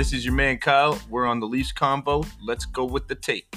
This is your man Kyle. We're on the Leafs Convo. Let's go with the Take.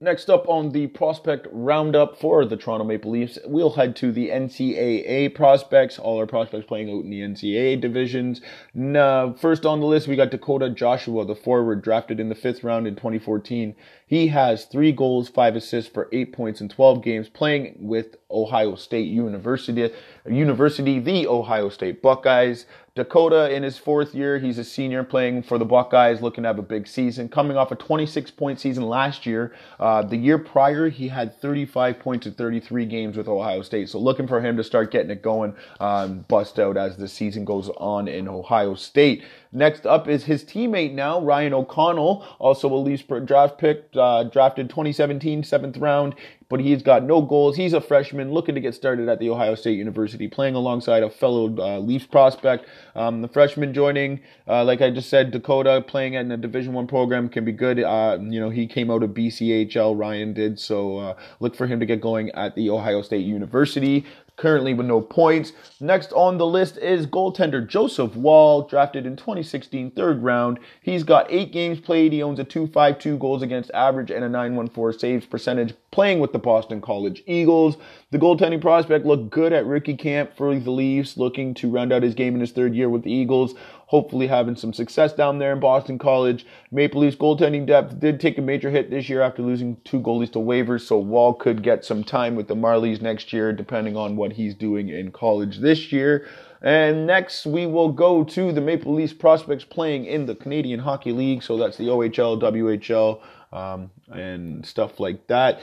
Next up on the prospect roundup for the Toronto Maple Leafs, we'll head to the NCAA prospects. All our prospects playing out in the NCAA divisions. Now, first on the list, we got Dakota Joshua, the forward drafted in the fifth round in 2014. He has three goals, five assists for eight points in 12 games, playing with Ohio State University, University, the Ohio State Buckeyes. Dakota in his fourth year, he's a senior playing for the Buckeyes, looking to have a big season. Coming off a 26 point season last year, uh, the year prior he had 35 points in 33 games with Ohio State. So looking for him to start getting it going, um, bust out as the season goes on in Ohio State. Next up is his teammate now, Ryan O'Connell, also a Leafs draft pick, uh, drafted 2017, seventh round, but he's got no goals. He's a freshman looking to get started at the Ohio State University, playing alongside a fellow uh, Leafs prospect. Um, the freshman joining, uh, like I just said, Dakota playing in a Division One program can be good. Uh, you know, he came out of BCHL, Ryan did, so uh, look for him to get going at the Ohio State University currently with no points. Next on the list is goaltender Joseph Woll, drafted in 2016, third round. He's got eight games played. He owns a 2.52 goals against average and a 9.14 saves percentage, playing with the Boston College Eagles. The goaltending prospect looked good at rookie camp for the Leafs, looking to round out his game in his third year with the Eagles hopefully having some success down there in Boston College. Maple Leafs goaltending depth did take a major hit this year after losing two goalies to waivers, so Woll could get some time with the Marlies next year, depending on what he's doing in college this year. And next, we will go to the Maple Leafs prospects playing in the Canadian Hockey League. So that's the OHL, WHL, um, and stuff like that.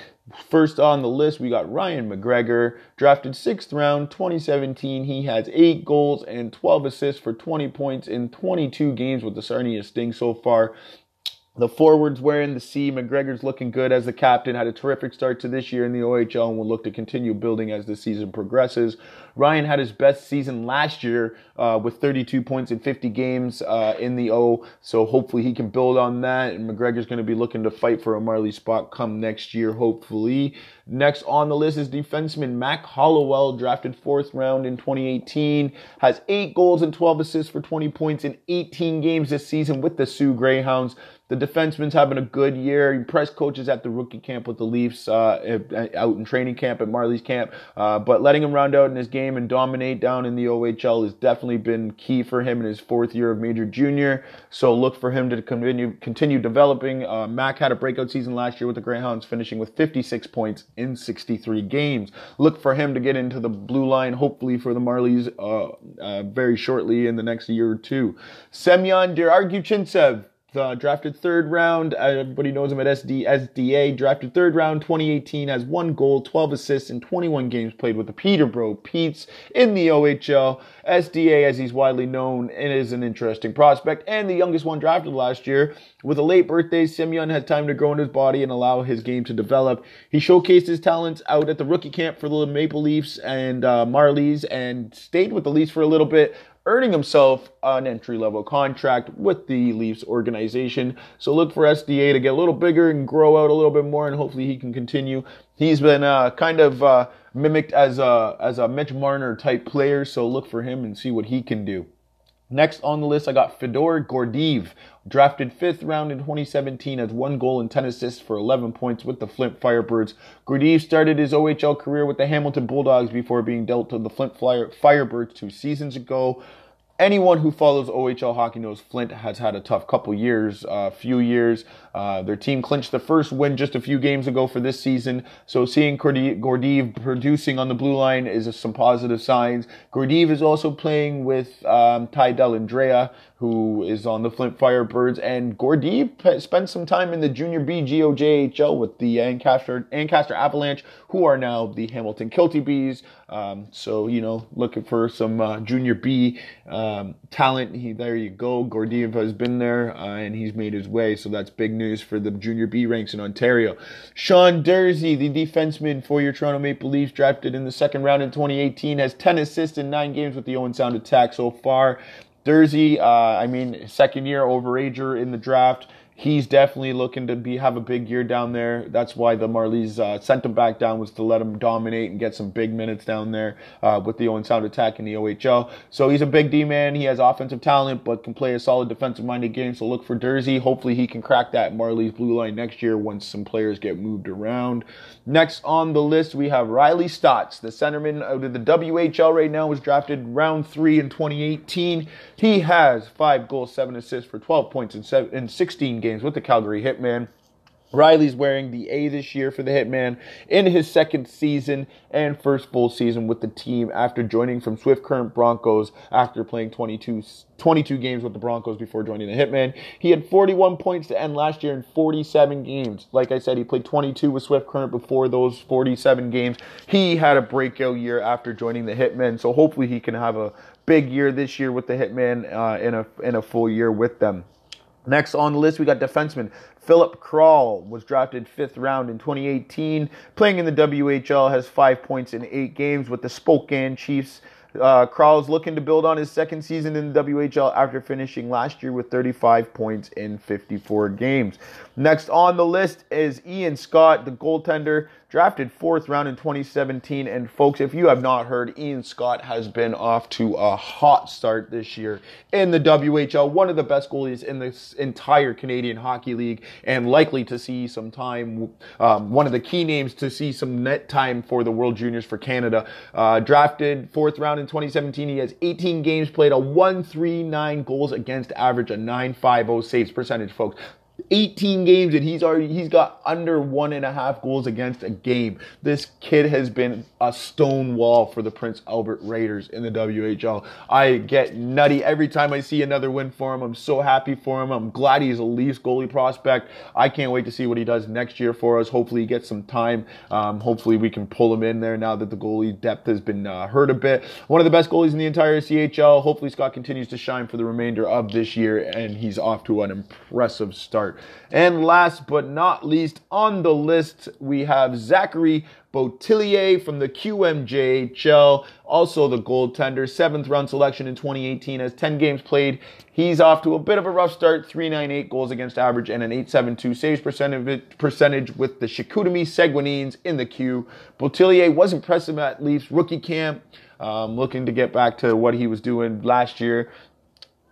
First on the list, we got Ryan McGregor, drafted sixth round, 2017. He has eight goals and 12 assists for 20 points in 22 games with the Sarnia Sting so far. The forwards wearing the C. McGregor's looking good as the captain. Had a terrific start to this year in the OHL and will look to continue building as the season progresses. Ryan had his best season last year uh, with 32 points in 50 games uh, in the O. So hopefully he can build on that. And McGregor's going to be looking to fight for a Marley spot come next year, hopefully. Next on the list is defenseman Mac Hollowell, drafted fourth round in 2018. Has eight goals and 12 assists for 20 points in 18 games this season with the Soo Greyhounds. The defenseman's having a good year. He pressed coaches at the rookie camp with the Leafs, uh, out in training camp at Marley's camp. Uh, but letting him round out in his game and dominate down in the OHL has definitely been key for him in his fourth year of major junior. So look for him to continue continue developing. Uh, Mac had a breakout season last year with the Greyhounds, finishing with 56 points in 63 games. Look for him to get into the blue line, hopefully for the Marlies, uh, uh, very shortly in the next year or two. Semyon Der-Arguchintsev uh, drafted third round. Everybody knows him at SD, SDA. Drafted third round 2018. Has one goal, 12 assists in 21 games played with the Peterborough Petes in the OHL. SDA, as he's widely known, and is an interesting prospect and the youngest one drafted last year. With a late birthday, Semyon had time to grow in his body and allow his game to develop. He showcased his talents out at the rookie camp for the Maple Leafs and uh, Marlies and stayed with the Leafs for a little bit earning himself an entry level contract with the Leafs organization. So look for SDA to get a little bigger and grow out a little bit more, and hopefully he can continue. He's been uh, kind of uh, mimicked as a as a Mitch Marner type player, so look for him and see what he can do. Next on the list, I got Fedor Gordeev, drafted fifth round in 2017, has one goal and 10 assists for 11 points with the Flint Firebirds. Gordeev started his OHL career with the Hamilton Bulldogs before being dealt to the Flint Firebirds two seasons ago anyone who follows OHL hockey knows Flint has had a tough couple years, a uh, few years. Uh, their team clinched the first win just a few games ago for this season. So seeing Gordeev producing on the blue line is some positive signs. Gordeev is also playing with um, Ty Dellandrea, who is on the Flint Firebirds, and Gordeev spent some time in the Junior B GOJHL with the Ancaster, Ancaster Avalanche, who are now the Hamilton Kilty B's. Um, so, you know, looking for some uh, Junior B um, talent. He, there you go. Gordeev has been there uh, and he's made his way. So that's big news for the Junior B ranks in Ontario. Sean Durzi, the defenseman for your Toronto Maple Leafs, drafted in the second round in 2018, has 10 assists in nine games with the Owen Sound attack so far. Durzi, uh, I mean, second year overager in the draft he's definitely looking to be have a big year down there. That's why the Marlies uh, sent him back down was to let him dominate and get some big minutes down there uh, with the Owen Sound attack in the OHL. So he's a big D man. He has offensive talent, but can play a solid defensive minded game. So look for Durzi. Hopefully he can crack that Marlies blue line next year once some players get moved around. Next on the list we have Riley Stotts, the centerman out of the WHL right now, was drafted round three in 2018. He has five goals, seven assists for 12 points in, seven, in 16 games with the Calgary Hitman. Riley's wearing the A this year for the Hitman in his second season and first full season with the team after joining from Swift Current Broncos after playing 22, 22 games with the Broncos before joining the Hitman. He had 41 points to end last year in 47 games. Like I said, he played 22 with Swift Current before those 47 games. He had a breakout year after joining the Hitman, so hopefully he can have a big year this year with the Hitman uh, in a in a full year with them. Next on the list, we got defenseman Filip Kral was drafted fifth round in 2018, playing in the WHL, has five points in eight games with the Spokane Chiefs. Uh, Kral's looking to build on his second season in the WHL after finishing last year with 35 points in 54 games. Next on the list is Ian Scott, the goaltender drafted fourth round in 2017. And folks, if you have not heard, Ian Scott has been off to a hot start this year in the WHL, one of the best goalies in this entire Canadian Hockey League, and likely to see some time, um, one of the key names to see some net time for the World Juniors for Canada. Uh, drafted fourth round in 2017, he has 18 games played, a 139 goals against average, a 950 saves percentage, folks. 18 games and he's already he's got under one and a half goals against a game. This kid has been a stone wall for the Prince Albert Raiders in the WHL. I get nutty every time I see another win for him. I'm so happy for him. I'm glad he's a Leafs goalie prospect. I can't wait to see what he does next year for us. Hopefully he gets some time. Um, hopefully we can pull him in there now that the goalie depth has been uh, hurt a bit. One of the best goalies in the entire CHL. Hopefully Scott continues to shine for the remainder of this year and he's off to an impressive start start. And last but not least on the list, we have Zachary Bouthillier from the QMJHL, also the goaltender, seventh round selection in 2018, has 10 games played. He's off to a bit of a rough start, 398 goals against average and an 872 saves percentage, with the Chicoutimi Saguenéens in the Q. Beautillier was impressive at Leafs rookie camp, um, looking to get back to what he was doing last year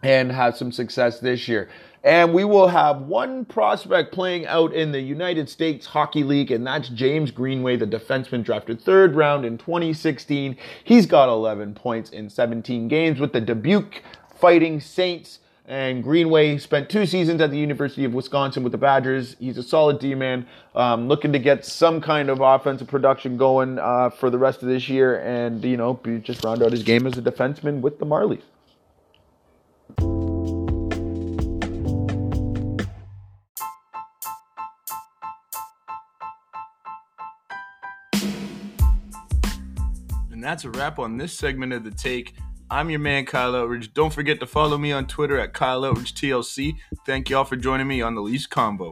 and have some success this year. And we will have one prospect playing out in the United States Hockey League, and that's James Greenway, the defenseman drafted third round in 2016. He's got 11 points in 17 games with the Dubuque Fighting Saints. And Greenway spent two seasons at the University of Wisconsin with the Badgers. He's a solid D man, um, looking to get some kind of offensive production going uh, for the rest of this year, and you know, just round out his game as a defenseman with the Marlies. And that's a wrap on this segment of the take. I'm your man, Kyle Outridge. Don't forget to follow me on Twitter at Kyle Outridge TLC. Thank y'all for joining me on the Leafs Convo.